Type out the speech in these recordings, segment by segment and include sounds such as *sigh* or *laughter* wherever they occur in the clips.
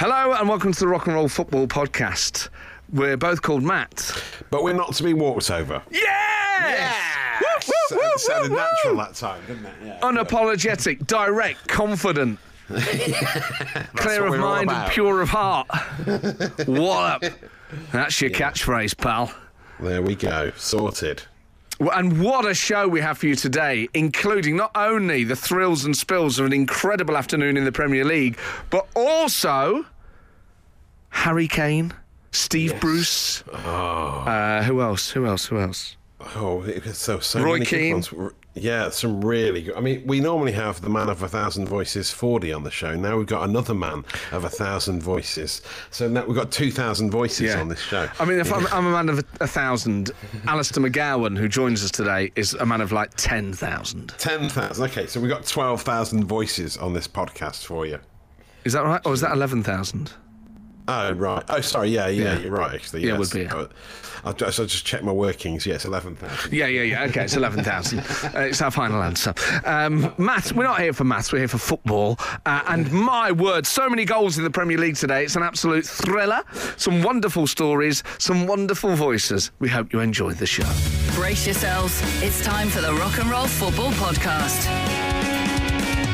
Hello and welcome to the Rock and Roll Football Podcast. We're both called Matt. But we're not to be walked over. Yes! Woo, woo, woo, It sounded woo, woo. natural that time, didn't it? Yeah. Unapologetic, direct, confident, *laughs* clear of mind and pure of heart. *laughs* what up? That's your catchphrase, pal. There we go. Sorted. And what a show we have for you today, including not only the thrills and spills of an incredible afternoon in the Premier League, but also Harry Kane, Steve Bruce. Uh, who else? Who else? Who else? Oh, so so Roy many good ones. Yeah, some really good. I mean, we normally have the man of a thousand voices, Fordy, on the show. Now we've got another man of a thousand voices. So now we've got two thousand voices on this show. I mean, if I'm, I'm a man of a, a thousand, Alistair McGowan, who joins us today, is a man of like 10,000. Ten thousand. Okay, so we've got twelve thousand voices on this podcast for you. Is that right? Or is that 11,000? Oh right. Oh sorry. Yeah, yeah. Yeah. You're right. Actually, Yeah, it would be. Oh, I'll just, I'll just check my workings. Yes, eleven thousand. Yeah, yeah, yeah. Okay, it's 11,000. *laughs* uh, it's our final answer. Um, maths, we're not here for maths, we're here for football. Uh, and my word, so many goals in the Premier League today. It's an absolute thriller. Some wonderful stories, some wonderful voices. We hope you enjoyed the show. Brace yourselves. It's time for the Rock and Roll Football Podcast.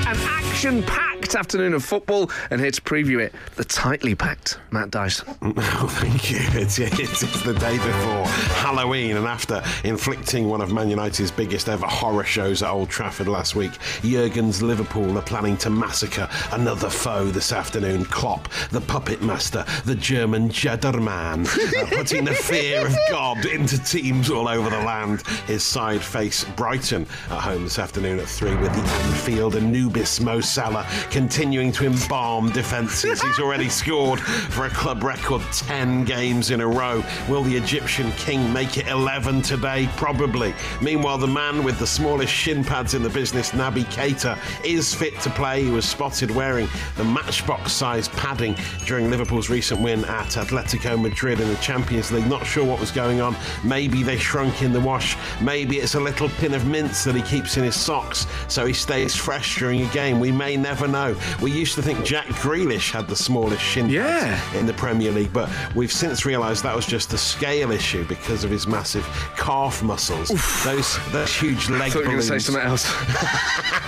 An action packed afternoon of football, and here to preview it, the tightly packed Matt Dyson. *laughs* Oh, thank you. *laughs* It's, it's, it's the day before Halloween, and after inflicting one of Man United's biggest ever horror shows at Old Trafford last week, Jurgen's Liverpool are planning to massacre another foe this afternoon. Klopp, the puppet master, the German Judder Man, uh, putting the fear of God into teams all over the land. His side face Brighton at home this afternoon at three with the Anfield Anubis Mo Salah continuing to embalm defences. He's already scored for a club record 10 games in a row. Will the Egyptian king make it 11 today? Probably. Meanwhile, the man with the smallest shin pads in the business, Naby Keita, is fit to play. He was spotted wearing the matchbox sized padding during Liverpool's recent win at Atletico Madrid in the Champions League. Not sure what was going on. Maybe they shrunk in the wash. Maybe it's a little pin of mints that he keeps in his socks so he stays fresh during a game. We may never know. We used to think Jack Grealish had the smallest shin Yeah. in the Premier League, but we've since realised that was just a scale issue because of his massive calf muscles. Those those huge leg I thought you were going to say balloons. something else.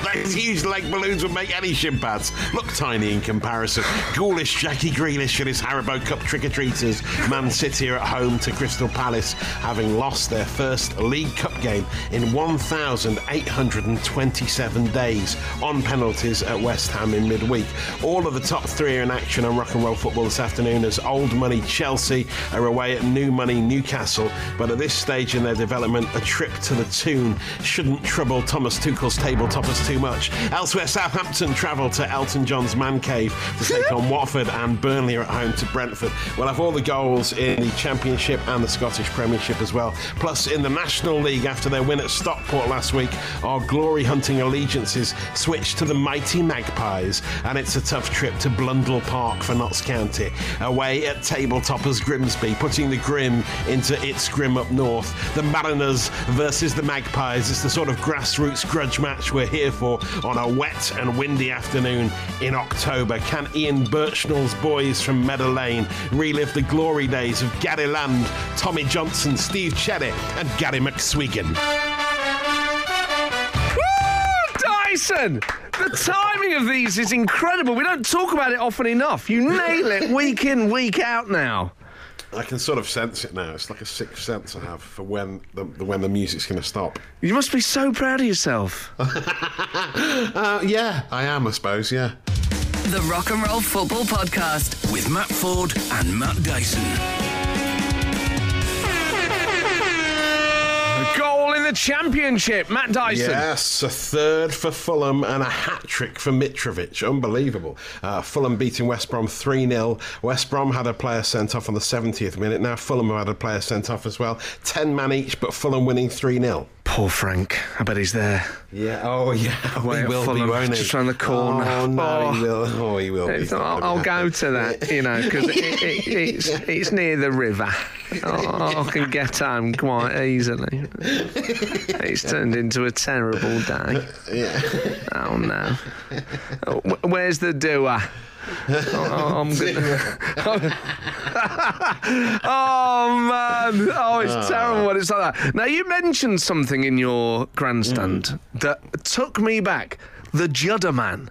*laughs* Those huge leg balloons would make any shin pads look tiny in comparison. Ghoulish Jackie Grealish and his Haribo Cup trick-or-treaters. Man City are at home to Crystal Palace, having lost their first League Cup game in 1,827 days on penalties at West Ham in midweek. All of the top three are in action on rock and roll football this afternoon as old money Chelsea are away at new money Newcastle. But at this stage in their development, a trip to the Toon shouldn't trouble Thomas Tuchel's table toppers too much. Elsewhere, Southampton travel to Elton John's man cave to take on *laughs* Watford, and Burnley are at home to Brentford. We'll have all the goals in the Championship and the Scottish Premiership as well. Plus, in the National League, after their win at Stockport last week, our glory hunting allegiances switch to the mighty Magpies, and it's a tough trip to Blundell Park for Notts County. Away at tabletoppers Grimsby, putting the Grim into its Grim up north. The Mariners versus the Magpies. It's the sort of grassroots grudge match we're here for on a wet and windy afternoon in October. Can Ian Burchnall's boys from Meadow Lane relive the glory days of Gary Lund, Tommy Johnson, Steve Cherry, and Gary McSwegan? Woo, Dyson! The timing of these is incredible. We don't talk about it often enough. You nail it week in, week out now. I can sort of sense it now. It's like a sixth sense I have for when the, the when the music's going to stop. You must be so proud of yourself. *laughs* Uh, yeah, I am, I suppose. Yeah. The Rock and Roll Football Podcast. with Matt Forde and Matt Dyson. Championship, Matt Dyson. Yes, a third for Fulham and a hat trick for Mitrovic. Unbelievable. Uh, Fulham beating West Brom 3 0. West Brom had a player sent off on the 70th minute. Now Fulham have had a player sent off as well. 10 man each, but Fulham winning 3 0. Poor Frank. I bet he's there. Yeah, oh *laughs* yeah. Away he will Fulham, be, won't he? just round the corner. Oh, no, Oh. he will. Oh, he will. be. I'll, I'll go to that, you know, because it, it, it's, it's near the river. I, I can get home quite easily. It's turned into a terrible day. *laughs* Yeah. Oh no. Oh, Where's the doer? Oh, I'm gonna... *laughs* oh man! Oh, it's ah. terrible when it's like that. Now you mentioned something in your grandstand mm. that took me back. The Judder Man.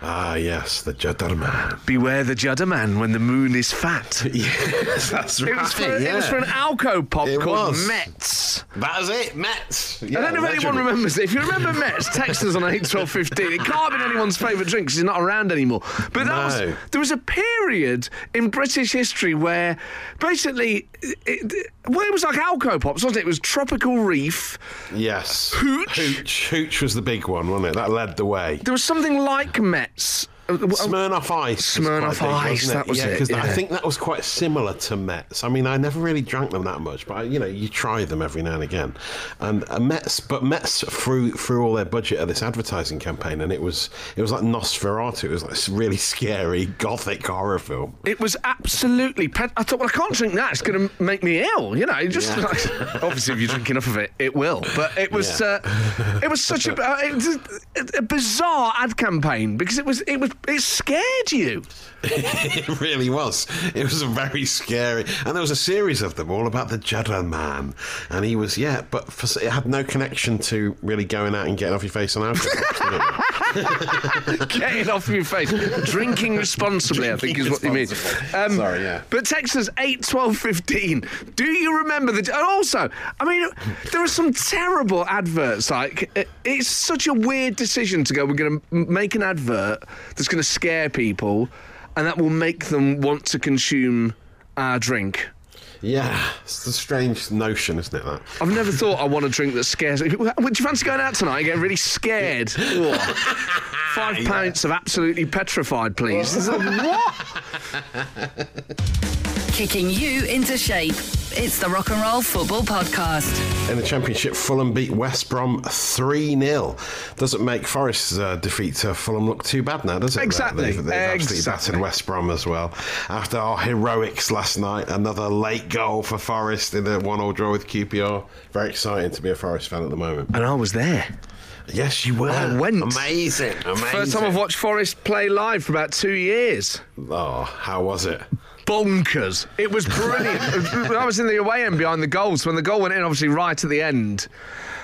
Ah, yes, the Judder Man. Beware the Judder Man when the moon is fat. *laughs* yes, that's right. It was, for, it was for an Alco pop It called was. Metz. That was it, Metz. I don't know if anyone remembers it. If you remember Metz, *laughs* text us on 8 12 15. It can't have been anyone's favourite drink because he's not around anymore. But that was, there was a period in British history where basically, it, it- well, it was like Alco Pops, wasn't it? It was Tropical Reef. Yes. Hooch. Hooch. Hooch was the big one, wasn't it? That led the way. There was something like Metz. Smirnoff Ice. Smirnoff quite big, Ice, wasn't that was yeah, it, 'cause I yeah. think that was quite similar to Metz. I mean, I never really drank them that much, but I, you know, you try them every now and again. And uh, Metz, but Metz threw through all their budget at this advertising campaign, and it was it was like Nosferatu. It was like this really scary gothic horror film. It was absolutely. Pet- I thought, well, I can't drink that. It's going to make me ill. You know, just Yeah. like, *laughs* obviously, if you drink enough of it, it will. But it was, Yeah. uh, it was such a, uh, *laughs* it was a, a bizarre ad campaign because it was, it was, it scared you. *laughs* It really was. It was very scary, and there was a series of them all about the Judder Man, and he was yeah, but for, it had no connection to really going out and getting off your face on alcohol. *laughs* did it? Off your face, drinking responsibly. I think is what you mean. Um. Sorry, yeah. But us eight twelve fifteen. Do you remember the? And also, I mean, there are some terrible adverts. Like it's such a weird decision to go. We're going to make an advert that's going to scare people, and that will make them want to consume our drink. Yeah, it's a strange notion, isn't it? That I've never thought I want a drink that scares me. Would you fancy going out tonight and getting really scared? Five *laughs* pints of absolutely petrified, please. *laughs* what? Kicking you into shape. It's the Rock and Roll Football Podcast. in the Championship, Fulham beat West Brom three 0 Doesn't make Forest's uh, defeat to Fulham look too bad now, does it? Exactly. They've, they've absolutely Exactly. battered West Brom as well. After our heroics last night, another late goal for Forest in a one-all draw with QPR. Very exciting to be a Forest fan at the moment. And I was there. Yes, you were. I went. Amazing. Amazing. First time I've watched Forest play live for about two years. Oh, how was it? Bonkers. It was brilliant. *laughs* I was in the away end behind the goals. When the goal went in, obviously, right at the end.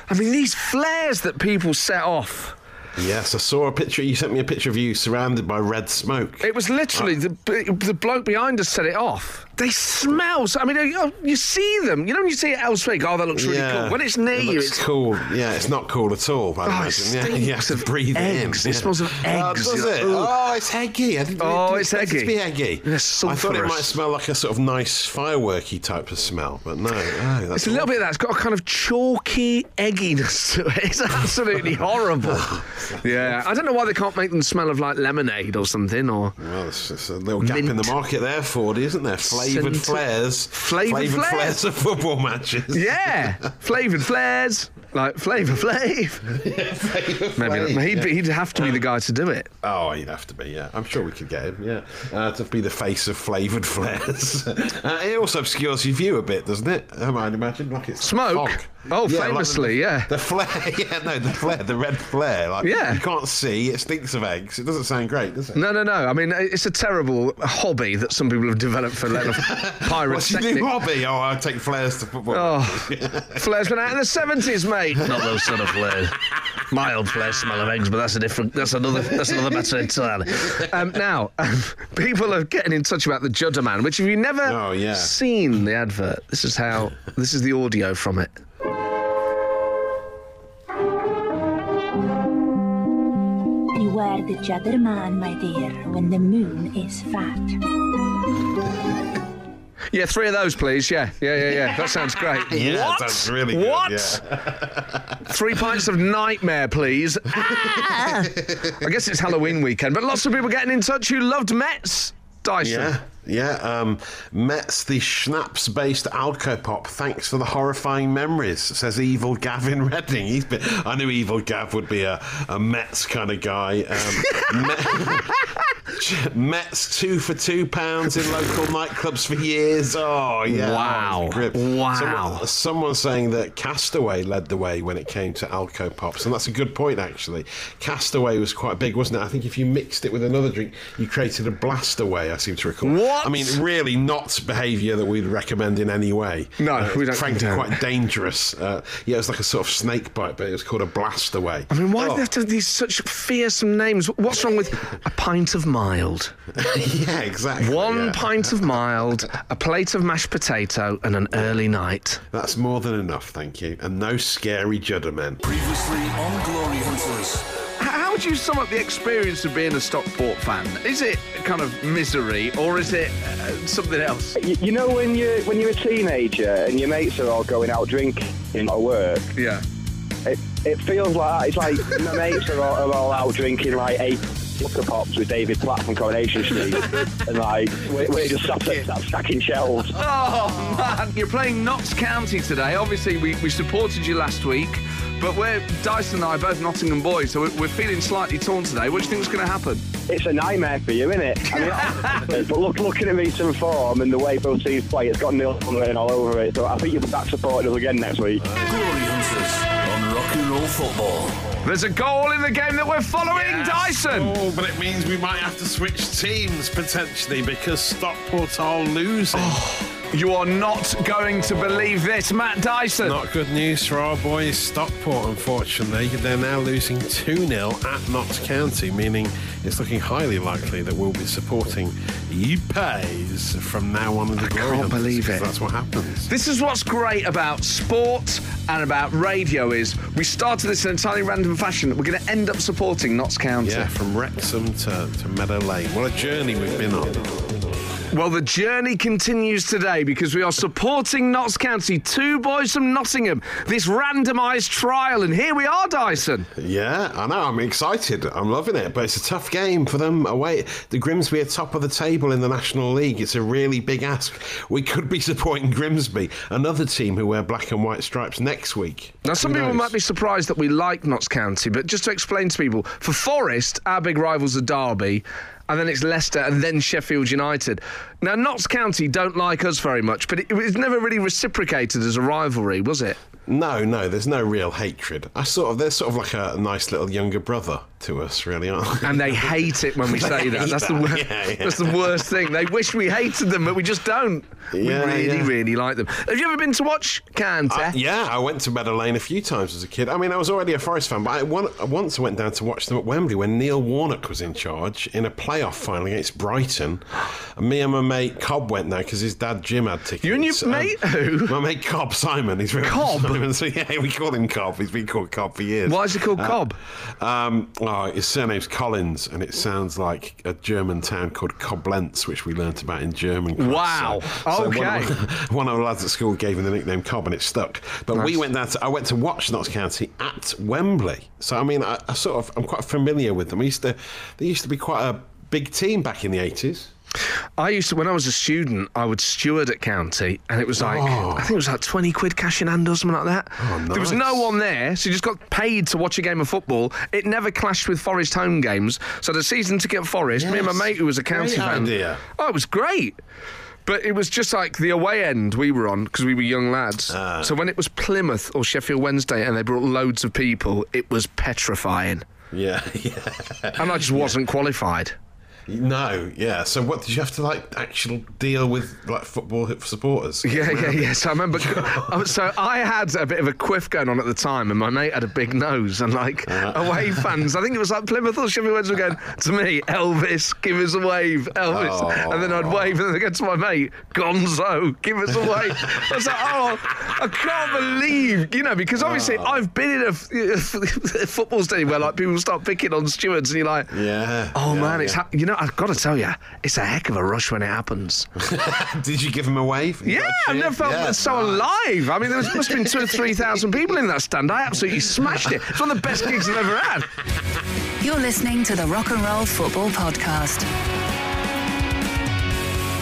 I mean, these flares that people set off. Yes, I saw a picture. You sent me a picture of you surrounded by red smoke. It was literally uh, the, the bloke behind us set it off. They smell. So, I mean, you, oh, you see them. You know, when you see it elsewhere, you go, oh, that looks really cool. When it's near it you, it's cool. Yeah, it's not cool at all. I Oh, it imagine. yeah, you have to breathe eggs. in. It smells of Oh, eggs. does like, it? Oh, it's eggy. I didn't Oh, it's expect it to be eggy. Yes, I thought it might smell like a sort of nice fireworky type of smell, but no. Oh, that's It's a little bit of that. It's got a kind of chalky egginess to it. *laughs* It's absolutely *laughs* horrible. Yeah, I don't know why they can't make them smell of like lemonade or something. Or Well, there's, a little gap in the market there, Fordy, isn't there? Flavoured flares. Flavoured flares. flares of football matches. yeah, flavoured flares like Flavour Flav. *laughs* Flavoured Maybe not. flares, he'd, yeah. be- he'd have to be the guy to do it. Oh, he'd have to be, yeah. I'm sure we could get him, yeah. Uh, to be the face of flavoured flares. *laughs* uh, it also obscures your view a bit, doesn't it? I might imagine. Like it's Smoke? fog. Oh, like the- famously, yeah. The flare, *laughs* yeah, no, the flare, the red flare. Like, Yeah. You can't see, it stinks of eggs. It doesn't sound great, does it? No, no, no. I mean, it's a terrible hobby that some people have developed for letting *laughs* off What's your pyrotechnic. new hobby? Oh, I take flares to football. Oh, *laughs* flares been out in the seventies, mate. Not those sort of flares. Mild flares smell of eggs, but that's a different. That's another. That's another matter entirely. Um, now, um, people are getting in touch about the Judder Man, which if you've never Oh, yeah. seen the advert, this is how. This is the audio from it. Beware the Judder Man, my dear, when the moon is fat. Yeah, three of those, please. Yeah, yeah, yeah, yeah. That sounds great. *laughs* Yeah, what? sounds really good, What? yeah. *laughs* Three pints of nightmare, please. *laughs* Ah! I guess it's Halloween weekend, but lots of people getting in touch who loved Metz. Dyson. Yeah, yeah. Um, Metz, the schnapps-based Alcopop. Thanks for the horrifying memories, says Evil Gavin *laughs* Redding. He's been. I knew Evil Gav would be a, a kind of guy. Um, *laughs* Metz two for two pounds in local nightclubs for years. Oh yeah, Wow. Wow. Someone, someone's saying that Castaway led the way when it came to Alco Pops, and that's a good point actually. Castaway was quite big, wasn't it? I think if you mixed it with another drink, you created a Blastaway. I seem to recall. What? I mean, really not behaviour that we'd recommend in any way. No, Uh, we don't Frankly, quite dangerous. Uh, yeah, it was like a sort of snake bite, but it was called a Blastaway. I mean, why do Oh. they have to have these such fearsome names? What's wrong with a pint of mild? *laughs* yeah, exactly. One yeah. pint of mild, a plate of mashed potato, and an early night. That's more than enough, thank you. And no scary judder men. Previously on Glory Hunters. How would you sum up the experience of being a Stockport fan? Is it kind of misery or is it uh, something else? You, you know when you when you're a teenager and your mates are all going out drinking at work, Yeah. it, it feels like that. It's like my mates are all, are all out drinking like eight Flicker Pops with David Platt from Coronation Street, *laughs* and like we're, we're just sat, sat stacking shelves. Oh, man. You're playing Notts County today. Obviously, we, we supported you last week, but we're, Dyson and I are both Nottingham boys, so we're, we're feeling slightly torn today. What do you think's going to happen? It's a nightmare for you, isn't it? I mean, *laughs* but look, looking at recent form and the way both teams play, it's got nil written all over it. So I think you'll be back supporting us again next week. Glory Hunters on Rock and Roll Football. There's a goal in the game that we're following, Dyson. Oh, but it means we might have to switch teams potentially because Stockport are losing. Oh. You are not going to believe this, Matt Dyson. Not good news for our boys Stockport, unfortunately. They're now losing 2 0 at Notts County, meaning it's looking highly likely that we'll be supporting Ypres from now on in the Glory can't Hunters, believe 'cause it. That's what happens. This is what's great about sport and about radio is we started this in an entirely random fashion. We're going to end up supporting Notts County. Yeah, from Wrexham to, to Meadow Lane. What a journey we've been on. Well, the journey continues today because we are supporting Notts County, two boys from Nottingham, this randomised trial, and here we are, Dyson. Yeah, I know. I'm excited. I'm loving it. But it's a tough game for them away. The Grimsby are top of the table in the National League. It's a really big ask. We could be *laughs* supporting Grimsby, another team who wear black and white stripes next week. Now, some people might be surprised that we like Notts County, but just to explain to people, for Forest, our big rivals are Derby, and then it's Leicester, and then Sheffield United. Now, Notts County don't like us very much, but it, it was never really reciprocated as a rivalry, was it? No, no, there's no real hatred. I sort of, they're sort of like a nice little younger brother to us, really, aren't they? And they hate it when we *laughs* say that. That's the, wor- Yeah, yeah. that's the worst thing. They wish we hated them, but we just don't. we really, yeah. really like them. Have you ever been to watch County? Uh, yeah, I went to Meadow Lane a few times as a kid. I mean, I was already a Forest fan, but I one, once I went down to watch them at Wembley when Neil Warnock was in charge in a playoff final against Brighton. And me and my mate Cobb went there because his dad Jim had tickets. You and your Um, mate who? My mate Cobb Simon. He's really Cobb? Simon. So yeah, we call him Cobb. He's been called Cobb for years. Why is he called Uh, Cobb? Um, oh, his surname's Collins, and it sounds like a German town called Koblenz, which we learnt about in German. class. Wow. So- so one, Okay. of, *laughs* one of the lads at school gave him the nickname Cobb, and it stuck. But we went down. To, I went to watch Notts County at Wembley, so I mean, I, I sort of, I'm quite familiar with them. We used to, they used to be quite a big team back in the 80s. I used to, when I was a student, I would steward at County, and it was like, I think it was like 20 quid cash in hand or something like that. Oh, There was no one there, so you just got paid to watch a game of football. It never clashed with Forest home games. So the season ticket at Forest, me and my mate who was a County Great fan. idea. Oh, it was great. But it was just like the away end we were on because we were young lads. Ah. so when it was Plymouth or Sheffield Wednesday and they brought loads of people, it was petrifying. Yeah, *laughs* yeah. And I just wasn't qualified. No, yeah. So what did you have to like actual deal with like football supporters? Yeah, yeah, yeah. So I remember. *laughs* oh, so I had a bit of a quiff going on at the time, and my mate had a big nose, and like uh. away fans. I think it was like Plymouth or Sheffield Wednesday going to me, Elvis, give us a wave, Elvis, and then I'd oh. wave, and then go to my mate, Gonzo, give us a wave. I was like, oh, I can't believe, you know, because obviously I've been in *laughs* a football stadium where like people start picking on stewards, and you're like, Yeah. oh yeah, man, it's yeah. ha- you know, I've got to tell you, it's a heck of a rush when it happens. *laughs* Did you give him a wave? You Yeah, got a I've never felt Yeah, so nice. alive. I mean, there was, must have been two or three thousand people in that stand. I absolutely smashed it. It's one of the best gigs I've ever had. You're listening to the Rock and Roll Football Podcast.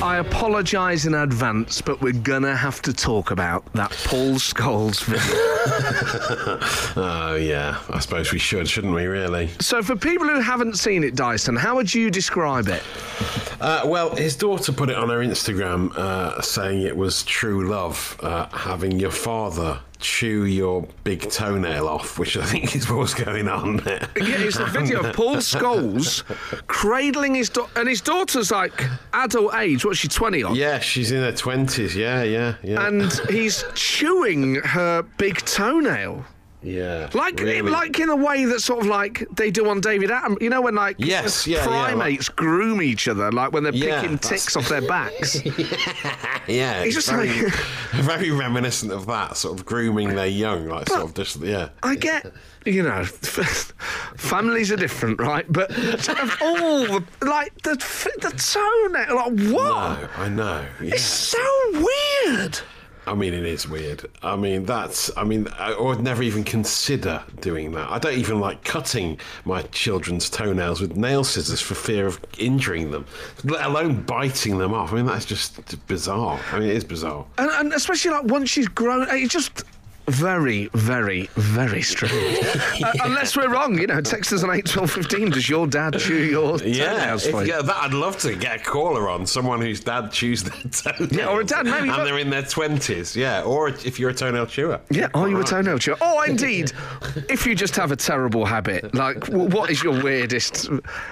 I apologise in advance, but we're gonna have to talk about that Paul Scholes video. *laughs* Oh, yeah. I suppose we should, shouldn't we, really? so, for people who haven't seen it, Dyson, how would you describe it? Uh, well, his daughter put it on her Instagram uh, saying it was true love, uh, having your father chew your big toenail off, which I think is what's going on there. Yeah, it's a video of Paul *laughs* Scholes cradling his daughter, and his daughter's like adult age. What's she, 20 on? Yeah, she's in her 20s. Yeah, yeah, yeah. And he's chewing her big toenail. Yeah. Like, really. like in a way that sort of like they do on David Attenborough. You know when like Yes, yeah, yeah, primates groom each other, like when they're Yeah, picking that's- ticks off their backs. *laughs* yeah, He's it's just very, like- *laughs* very reminiscent of that, sort of grooming their young, like sort of just, yeah. I get, you know, *laughs* families are different, right? But of all the like the the toenail, like what? No, I know. Yeah. It's so weird. I mean, it is weird. I mean, that's. I mean, I would never even consider doing that. I don't even like cutting my children's toenails with nail scissors for fear of injuring them, let alone biting them off. I mean, that's just bizarre. I mean, it is bizarre. And, and especially like once she's grown, it just very, very, very strange. *laughs* uh, unless we're wrong, you know, text us on eight twelve fifteen. Does your dad chew your Yeah, toenails for you? yeah, that I'd love to get a caller on someone whose dad chews their *laughs* toenails. Yeah, or a dad, maybe, and but- they're in their twenties. Yeah, or if you're a toenail chewer. Yeah, are you a Right. toenail chewer? Or *laughs* indeed, if you just have a terrible habit, like w- what is your weirdest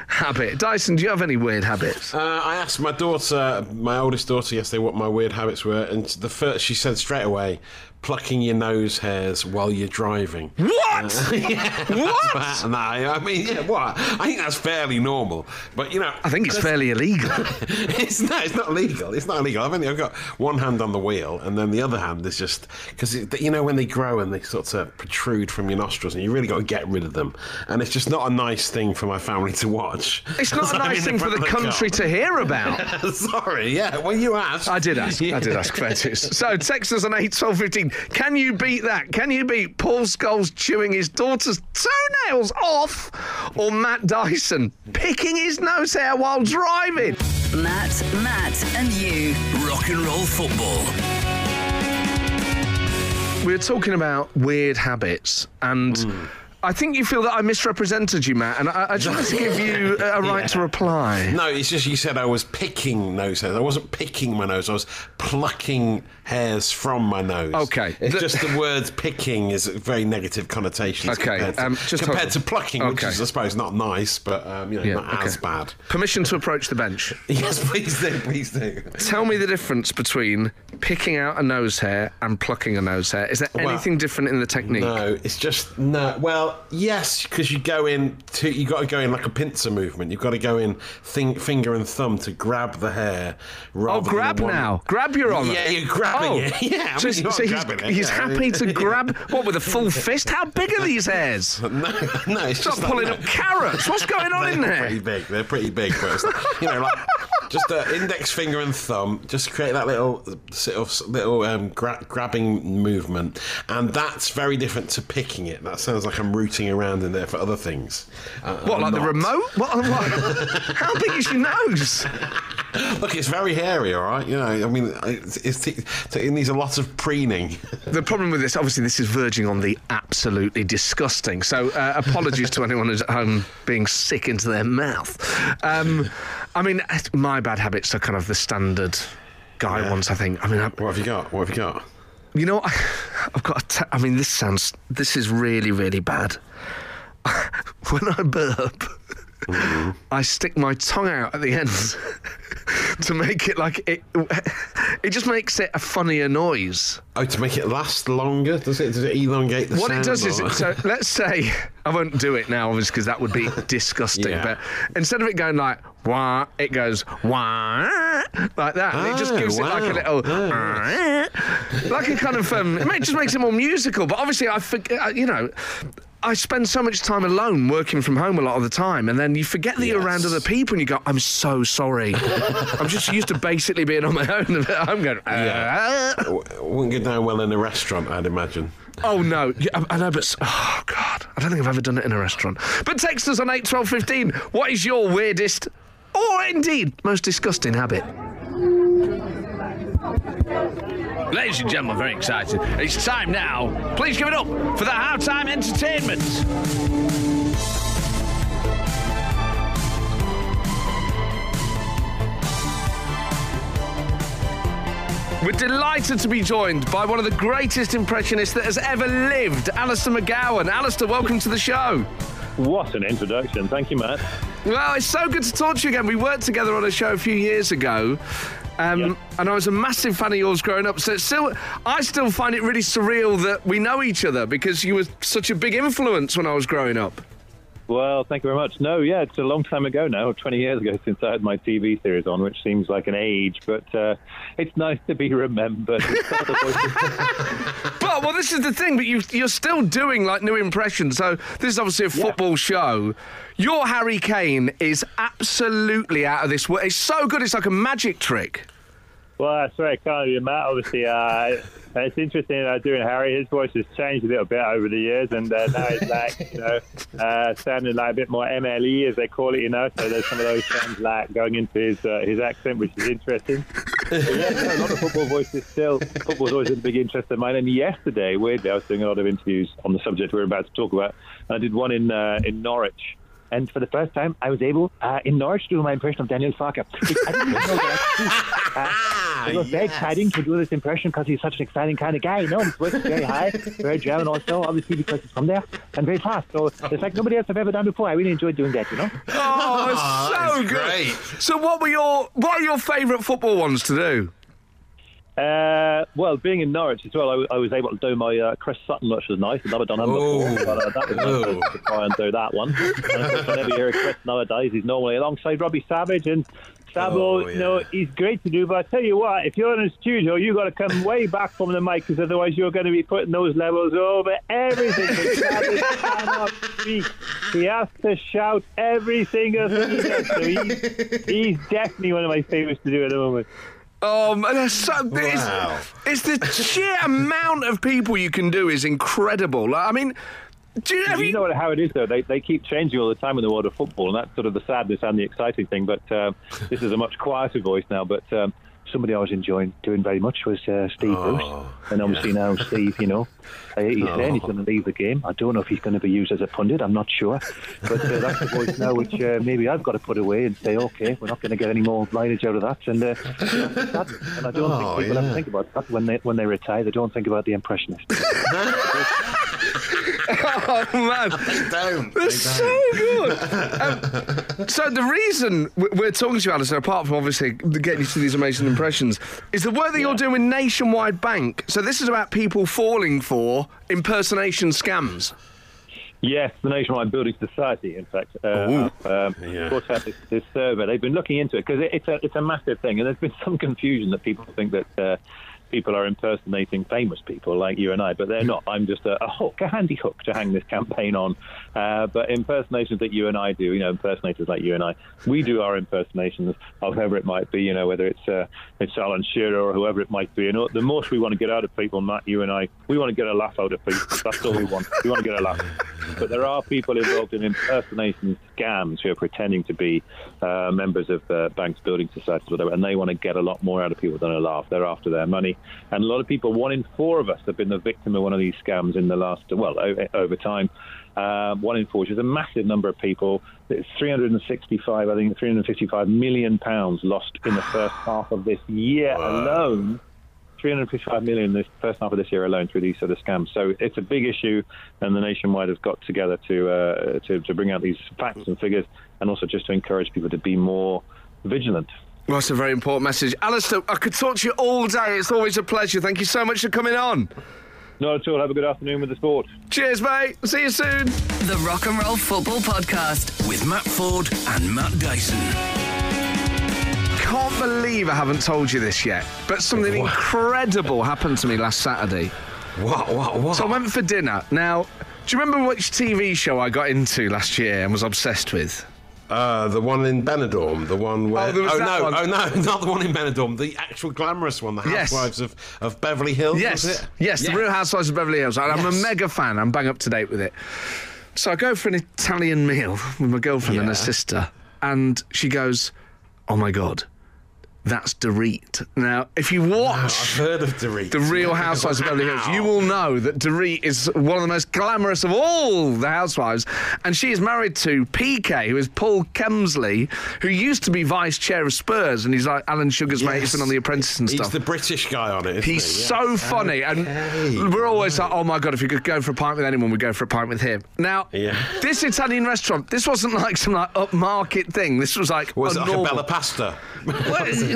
habit? Dyson, do you have any weird habits? Uh, I asked my daughter, my oldest daughter, yesterday what my weird habits were, and the first she said straight away, plucking your nose hairs while you're driving. What? *laughs* what? That and that, I mean, yeah, what? I think that's fairly normal, but you know, I think it's fairly illegal. *laughs* it's not. It's not legal. It's not illegal. I've only I've got one hand on the wheel, and then the other hand is just because you know when they grow and they sort of protrude from your nostrils, and you really got to get rid of them. And it's just not a nice thing for my family to watch. It's not *laughs* a nice thing for the of car. country to hear about. Sorry, yeah. Well, you asked. I did ask. I did ask fair. So text us on 8 12 15. Can you beat that? Can you beat Paul Scholes chewing his daughter's toenails off? Or Matt Dyson picking his nose hair while driving? Matt, Matt, and you. Rock and roll football. we are talking about weird habits and. Hmm. I think you feel that I misrepresented you, Matt, and I, I just wanted to give you a right to reply. No, it's just you said I was picking nose hairs. I wasn't picking my nose. I was plucking hairs from my nose. Okay. It's The- just the word picking is a very negative connotation. Okay, compared to, um, just compared to plucking, which is, I suppose, not nice, but um, you know, Yeah, not as bad. Permission to approach the bench. *laughs* Yes, please do, please do. Tell me the difference between picking out a nose hair and plucking a nose hair. Is there Well, anything different in the technique? No, it's just no. Well, yes, because you go in to you got to go in like a pincer movement. You've got to go in thing, finger and thumb to grab the hair. Oh, grab one- now. Grab your on. Yeah, you're grabbing oh. it. *laughs* Yeah, I mean, he's- so he's, it, he's yeah. happy to *laughs* grab what with a full fist? How big are these hairs? *laughs* No, no, it's Stop just pulling like, up carrots. What's going on in there? They're pretty big. They're pretty big, but you know, like just uh, index finger and thumb. Just create that little sort of little um, gra- grabbing movement, and that's very different to picking it. That sounds like I'm rooting around in there for other things. Uh, What, I'm like the remote? What, what? *laughs* How big is your nose? Look, it's very hairy, all right. You know, I mean, it's, it's, it needs a lot of preening. *laughs* The problem with this, obviously, this is verging on the absolutely disgusting. So, uh, apologies to anyone who's at home being sick into their mouth. Um, I mean, my bad habits are kind of the standard guy Yeah. ones, I think. I mean, I, What have you got? What have you got? you know, what? I've got. To I mean, this sounds. This is really, really bad. *laughs* when I burp, Mm-hmm. I stick my tongue out at the end *laughs* to make it like it. It just makes it a funnier noise. Oh, to make it last longer? Does it? Does it elongate the sound? What it does is, it, so let's say *laughs* I won't do it now, obviously, because that would be *laughs* disgusting. Yeah. But instead of it going like wah, it goes wah like that, and it just Oh, gives it like a wow. little, ah, like a kind of. Um, it just makes it more musical. But obviously, I forget. Uh, you know. I spend so much time alone working from home a lot of the time, and then you forget that you're around Yes. other people, and you go, "I'm so sorry." I'm just used to basically being on my own. *laughs* I'm going, Yeah. "Ah." Wouldn't go down well in a restaurant, I'd imagine. Oh no! Yeah, I, I know, but oh god, I don't think I've ever done it in a restaurant. But text us on eight twelve fifteen. What is your weirdest, or indeed most disgusting habit? Ladies and gentlemen, very excited. It's time now. Please give it up for the halftime entertainment. We're delighted to be joined by one of the greatest impressionists that has ever lived, Alistair McGowan. Alistair, welcome to the show. What an introduction. Thank you, Matt. Well, it's so good to talk to you again. We worked together on a show a few years ago. Um, Yep. And I was a massive fan of yours growing up. So still, I still find it really surreal that we know each other because you were such a big influence when I was growing up. Well, thank you very much. No, yeah, it's a long time ago now, 20 years ago since I had my TV series on, which seems like an age, but uh, it's nice to be remembered. *laughs* *laughs* But well, this is the thing. But you, you're still doing like new impressions. So this is obviously a football show. Your Harry Kane is absolutely out of this world. It's so good. It's like a magic trick. Well, that's of you, Matt. Obviously, uh, it's interesting uh, doing Harry. His voice has changed a little bit over the years, and uh, now it's like, you know, uh, sounding like a bit more MLE, as they call it, you know. So there's some of those sounds like going into his uh, his accent, which is interesting. But yeah, no, a lot of football voices still. Football's always a big interest of mine. And yesterday, weirdly, I was doing a lot of interviews on the subject we're about to talk about. And I did one in uh, in Norwich. And for the first time, I was able uh, in Norwich to do my impression of Daniel Farke. I didn't know that I could do. Uh, it was very exciting to do this impression because he's such an exciting kind of guy. You know, he's voice very high, very German also, obviously because he's from there, and very fast. So it's like nobody else I've ever done before. I really enjoyed doing that. You know. Oh, it's so good. great. So what were your what are your favourite football ones to do? Uh, well, being in Norwich as well, I, I was able to do my uh, Chris Sutton, which was nice. I've never done him before, but uh, that was nice to, try and do that one. And of course, whenever you hear Chris nowadays, he's normally alongside Robbie Savage and. Sabo, Oh, you know, he's great to do, but I tell you what, if you're in a studio, you've got to come way back from the mic, because otherwise you're going to be putting those levels over everything. He has to shout every single thing he. So he's, he's definitely one of my favourites to do at the moment. Um, and there's so Wow. it's, it's the sheer amount of people you can do is incredible. Like, I mean, do you, you you, know how it is, though. They, they keep changing all the time in the world of football, and that's sort of the sadness and the exciting thing. But um, this is a much quieter voice now. But um, somebody I was enjoying doing very much was uh, Steve Bruce. And obviously now Steve, you know, uh, he's saying he's going to leave the game. I don't know if he's going to be used as a pundit. I'm not sure. But uh, that's the voice now which uh, maybe I've got to put away and say, okay, we're not going to get any more mileage out of that. And, uh, and I don't Oh, think people yeah. ever think about that when they, when they retire. They don't think about the impressionist. *laughs* *laughs* oh man, *laughs* Don't. They're so good. *laughs* Um, so the reason w- we're talking to you, Alistair, apart from obviously getting you to these amazing impressions, is the work that you're doing with Nationwide Bank. So this is about people falling for impersonation scams. Yes, the Nationwide Building Society, in fact, uh, have, um, Yeah. put out this, this survey. They've been looking into it because it, it's a it's a massive thing, and there's been some confusion that people think that uh, people are impersonating famous people like you and I, but they're not. I'm just a, a hook, a handy hook to hang this campaign on. Uh, but impersonations that you and I do, you know, impersonators like you and I, we do our impersonations of whoever it might be, you know, whether it's uh, it's Alan Shearer or whoever it might be. You know, the most we want to get out of people, Matt, you and I, we want to get a laugh out of people. That's all we want. We want to get a laugh. But there are people involved in impersonation scams who are pretending to be uh, members of uh, banks, building societies, whatever, and they want to get a lot more out of people than a laugh. They're after their money. And a lot of people, one in four of us, have been the victim of one of these scams in the last, well, o- over time. Uh, one in four, which is a massive number of people. It's 365, I think, 355 million pounds lost in the first half of this year alone. 355 million this first half of this year alone through these sort of scams. So it's a big issue, and the nationwide has got together to uh, to, to bring out these facts and figures, and also just to encourage people to be more vigilant. Well, that's a very important message. Alistair, I could talk to you all day. It's always a pleasure. Thank you so much for coming on. Not at all. Have a good afternoon with the sport. Cheers, mate. See you soon. The Rock and Roll Football Podcast. With Matt Forde and Matt Dyson. I can't believe I haven't told you this yet, but something incredible happened to me last Saturday. What? What? What? So I went for dinner. Now, do you remember which TV show I got into last year and was obsessed with? Uh, the one in Benidorm, the one where. Oh, there was that no! one. Oh no! *laughs* Not the one in Benidorm. The actual glamorous one, the Yes. Housewives of, of Beverly Hills. Yes, was it? yes, the Real Housewives of Beverly Hills. I'm a mega fan. I'm bang up to date with it. So I go for an Italian meal *laughs* with my girlfriend and her sister, and she goes, "Oh my god, That's Dorit. Now, if you watch. I've heard of Dorit. The Real Housewives of Beverly Hills. You will know that Dorit is one of the most glamorous of all the housewives, and she is married to PK, who is Paul Kemsley, who used to be vice chair of Spurs, and he's like Alan Sugar's mate. He's been on The Apprentice and He's stuff. He's the British guy on it. He's he? so Yes. funny, Okay, and we're always like, "Oh my god, if you could go for a pint with anyone, we'd go for a pint with him." Now, Yeah. this Italian restaurant, this wasn't like some like upmarket thing. This was like Was a it like normal. a Bella Pasta? *laughs*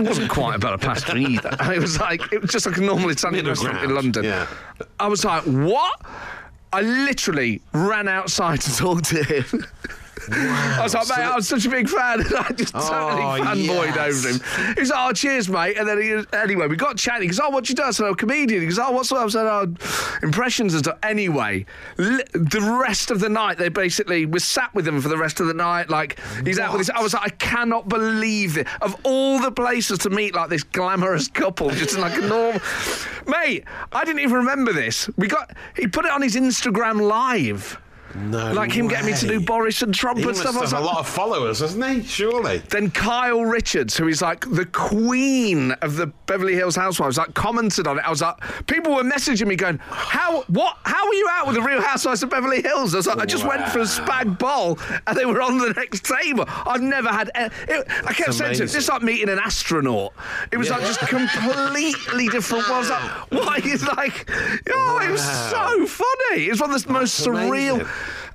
It wasn't quite a Bella Pasta either. *laughs* It was like it was just like a normal Italian restaurant in London. yeah. I was like, what? I literally ran outside to talk to him. *laughs* I was like, mate, I was such a big fan. *laughs* And I just totally Oh, fanboyed yes. over him. He's like, oh, cheers, mate. And then he, anyway, we got chatting. He goes, oh, what you do? I said, oh, comedian. He goes, oh, what's up? I said, oh, impressions and stuff. Anyway, li- the rest of the night, they basically, we sat with him for the rest of the night. Like, he's out with his, I was like, I cannot believe it. Of all the places to meet like this glamorous couple, just like a normal. *laughs* Mate, I didn't even remember this. We got, he put it on his Instagram live. No. Like him getting me to do. Boris and Trump He and stuff. Was have a lot of followers, hasn't he? Surely. then Kyle Richards, who is like the queen of the Beverly Hills Housewives, like commented on it. I was like, people were messaging me going, "How? What? How are you out with the Real Housewives of Beverly Hills?" I was like, "I just went for a spag bowl, and they were on the next table." I've never had. a- It, I kept That's saying to him, amazing. "This like meeting an astronaut." It was like just completely different. worlds. like, *laughs* why? It's like, oh, it was so funny. It was one of the most surreal.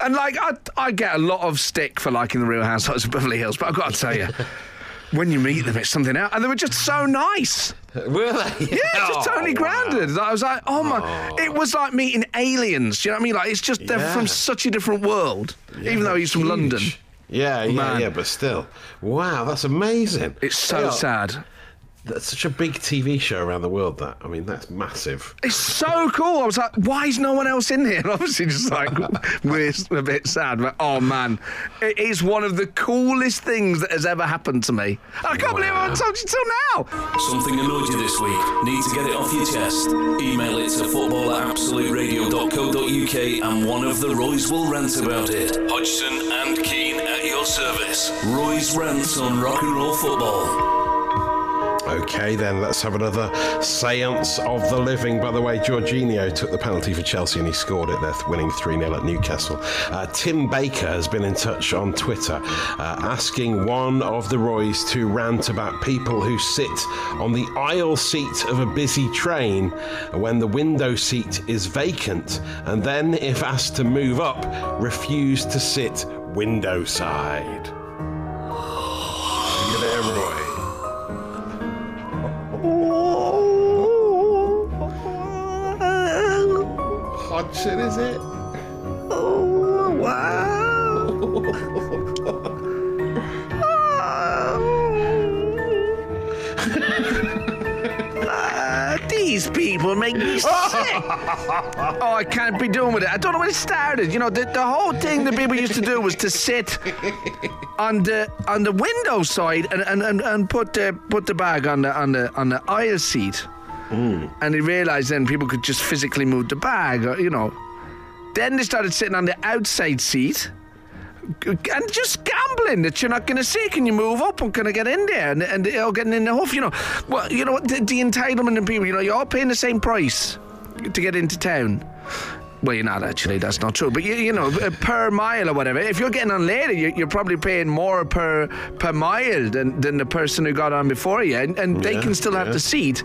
And like, I, I get a lot of stick for liking the Real Housewives of Beverly Hills, but I've got to tell you, *laughs* when you meet them, it's something else. And they were just so nice. *laughs* Were they? Yeah, just Oh, totally wow. grounded. I was like, oh my, it was like meeting aliens. Do you know what I mean? Like, it's just they're Yeah. from such a different world, even though he's from Huge. London. Yeah, yeah, Man. yeah, but still. Wow, that's amazing. It's so Yeah, sad. That's such a big TV show around the world, that. I mean, that's massive. It's so cool. I was like, why is no one else in here? And *laughs* obviously, just like, we're a bit sad. But oh man, it is one of the coolest things that has ever happened to me. I can't believe I haven't told you till now. Something annoyed you this week? Need to get it off your chest? Email it to football at absoluteradio.co.uk and one of the Roys will rant about it. Hodgson and Keane at your service. Roy's rants on rock and roll football. Okay, then let's have another seance of the living. By the way, Jorginho took the penalty for Chelsea and he scored it. They're winning 3 0 at Newcastle. Uh, Tim Baker has been in touch on Twitter uh, asking one of the Roys to rant about people who sit on the aisle seat of a busy train when the window seat is vacant and then, if asked to move up, refuse to sit window side. Hodgson, is it? Oh, wow. *laughs* Ah, these people make me *laughs* sick. oh, I can't be doing with it. I don't know when it started. You know, the, the whole thing that people used to do was to sit on the on the window side and, and, and, and put the put the bag on the on the on the aisle seat. And they realised then people could just physically move the bag, or, you know. Then they started sitting on the outside seat and just gambling that you're not going to see. Can you move up? I'm going to get in there, and, and they're all getting in the hoof. You know, well, you know what? The, the entitlement of people. You know, you're all paying the same price to get into town. Well, you're not actually. That's not true. But you, you know, uh, per mile or whatever. If you're getting on later, you're, you're probably paying more per per mile than, than the person who got on before you, and, and they can still have the seat.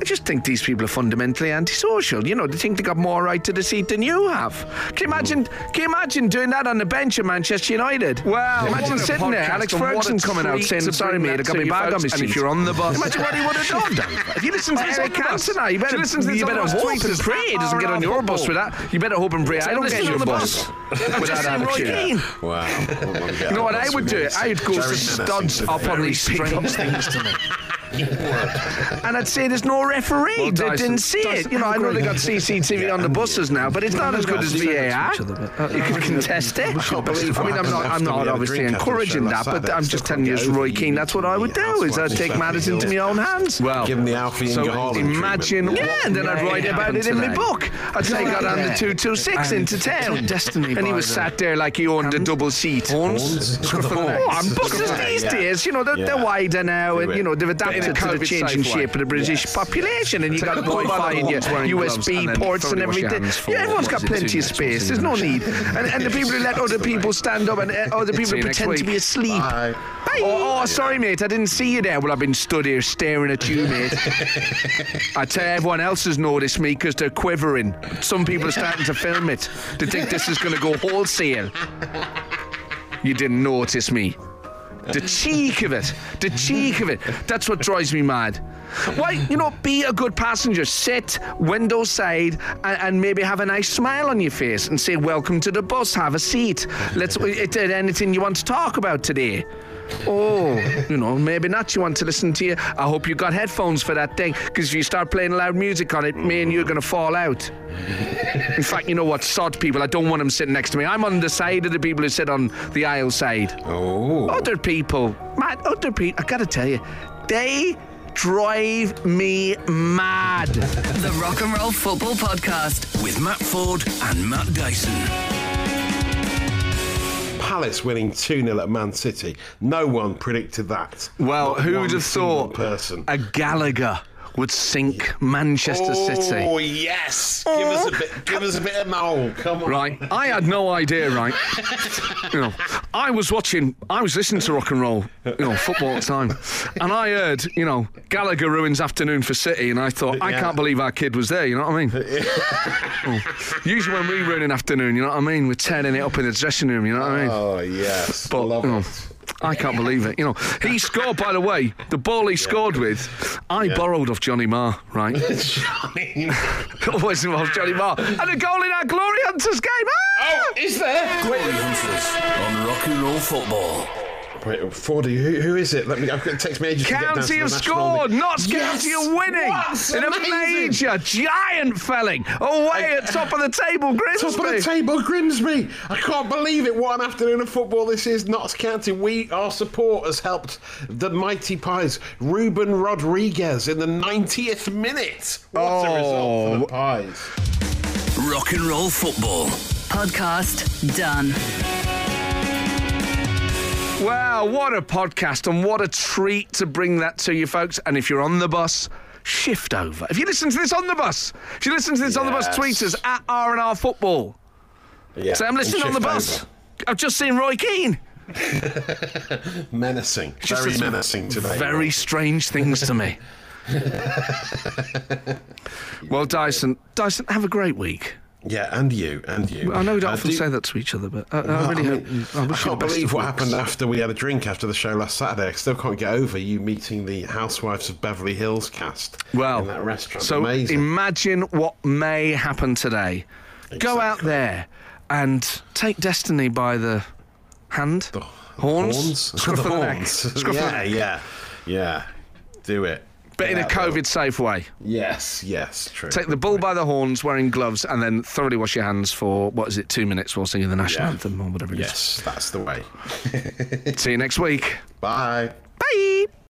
I just think these people are fundamentally antisocial. You know, they think they got more right to the seat than you have. Can you imagine? Can you imagine doing that on the bench at Manchester United? Well, imagine sitting there, Alex and what a Ferguson coming out saying, "Sorry, mate, I that got to my bag on folks. my And seat." if you're on the bus- imagine what he would have done. *laughs* If you listen to this Eric Eric Cantona, you better you listen to this you better hope and pray he doesn't get on your bus with that. You better hope and pray I don't get your on the bus with just that saying Roy attitude. Keane. Wow. *laughs* You know what I would do? I'd go to studs up on these Strange pickups. things to me. *laughs* and I'd say there's no referee Well, that Dyson- didn't see Dyson, it. You know, I know they got CCTV on the buses now, but it's not as good as VAR. You could contest it. can't believe I mean, I'm not, I'm not we had a obviously drink after the encouraging that, but I'm just telling you as Roy you Keane, that's what I would do, is I'd take matters into my own hands. Well, Give him the Alfie and So Haaland Imagine, yeah, and then I'd write about it in my book. I'd say I got on the 226 into town. Destiny And he was sat there like he owned a double seat. Horns? Scruff of the neck. Oh, and buses these days, you know, they're, they're wider now, and you know they've But in a to the changing shape of the British Yes. population, and you've got Wi-Fi and your gloves and USB ports and thoroughly wash your everything. Yeah, everyone's got plenty of space. There's no need, and, and the people who let other people stand up and uh, other people who pretend to be asleep. Bye. Oh, oh, sorry, mate. I didn't see you there. Well, I've been stood here staring at you, mate. I tell you, everyone else has noticed me because they're quivering. Some people are starting to film it. They think this is going to go wholesale. You didn't notice me. The cheek of it. The cheek of it. That's what drives me mad. Why, you know, be a good passenger. Sit window side and, and maybe have a nice smile on your face and say, Welcome to the bus, have a seat. Let's, *laughs* is there anything you want to talk about today? Oh, you know, maybe not. You want to listen to you. I hope you got headphones for that thing, because if you start playing loud music on it, me and you are going to fall out. In fact, you know what? Sod people, I don't want them sitting next to me. I'm on the side of the people who sit on the aisle side. Oh. Other people, man, other people, I gotta tell you, they drive me mad. The Rock and Roll Football Podcast. With Matt Forde and Matt Dyson. Palace winning 2 0 at Man City. No one predicted that. Well, Not who would have single thought person. a Gallagher would sink Manchester City? Oh yes! Give us a bit. Give us a bit of Noel. Come on. Right, I had no idea. Right, *laughs* you know, I was watching, I was listening to rock and roll, you know, football at the time, and I heard, you know, Gallagher ruins afternoon for City, and I thought, I can't believe our kid was there. You know what I mean? *laughs* Oh. Usually when we ruin an afternoon, you know what I mean, we're tearing it up in the dressing room. You know what I mean? Oh yes. But Love you know, it. I can't believe it. You know, he scored. By the way, the ball he scored with, I Yeah. borrowed off Johnny Marr. Right, *laughs* Johnny. *laughs* always involves Johnny Marr, and a goal in our Glory Hunters game. Ah! oh, is there? Glory Hunters on Rock and Roll Football. Wait, Fordy, who, who is it? Let me. It takes me ages to get down to County the have national scored. league. Notts Yes! County are winning What? in a major giant felling away at top of the table, Grimsby. Top of the table, Grimsby. I can't believe it. What an afternoon of football this is. Notts County. We, our support has helped the mighty Pies. Ruben Rodrigues in the 90th minute. What a result for the oh. Pies. Rock and Roll Football. Podcast done. Wow, what a podcast and what a treat to bring that to you folks. And if you're on the bus, shift over. If you listen to this on the bus, if you listen to this on the bus, Yes. tweet us at R&R Football. Yeah, Say, I'm listening on the bus. shift I've just seen Roy Keane. *laughs* Menacing. Just Very menacing today. Very strange things to me. *laughs* well, Dyson, Dyson, have a great week. Yeah, and you, and you. I know we don't Uh, often do- say that to each other, but I, I Well, really I hope. mean, I I you can't believe what happened after we had a drink after the show last Saturday. I still can't get over you meeting the Housewives of Beverly Hills cast Well, in that restaurant. so Amazing. imagine what may happen today. Go out there and take destiny by the hand, horns, horns, scruff the the horns. *laughs* the yeah, yeah, yeah. Do it. But in a. COVID-safe way. Yes, yes, true. Take the bull by the horns, wearing gloves, and then thoroughly wash your hands for what is it, two minutes while singing the national Yeah. anthem or whatever it is. Yes, that's the way. See you next week. Bye. Bye.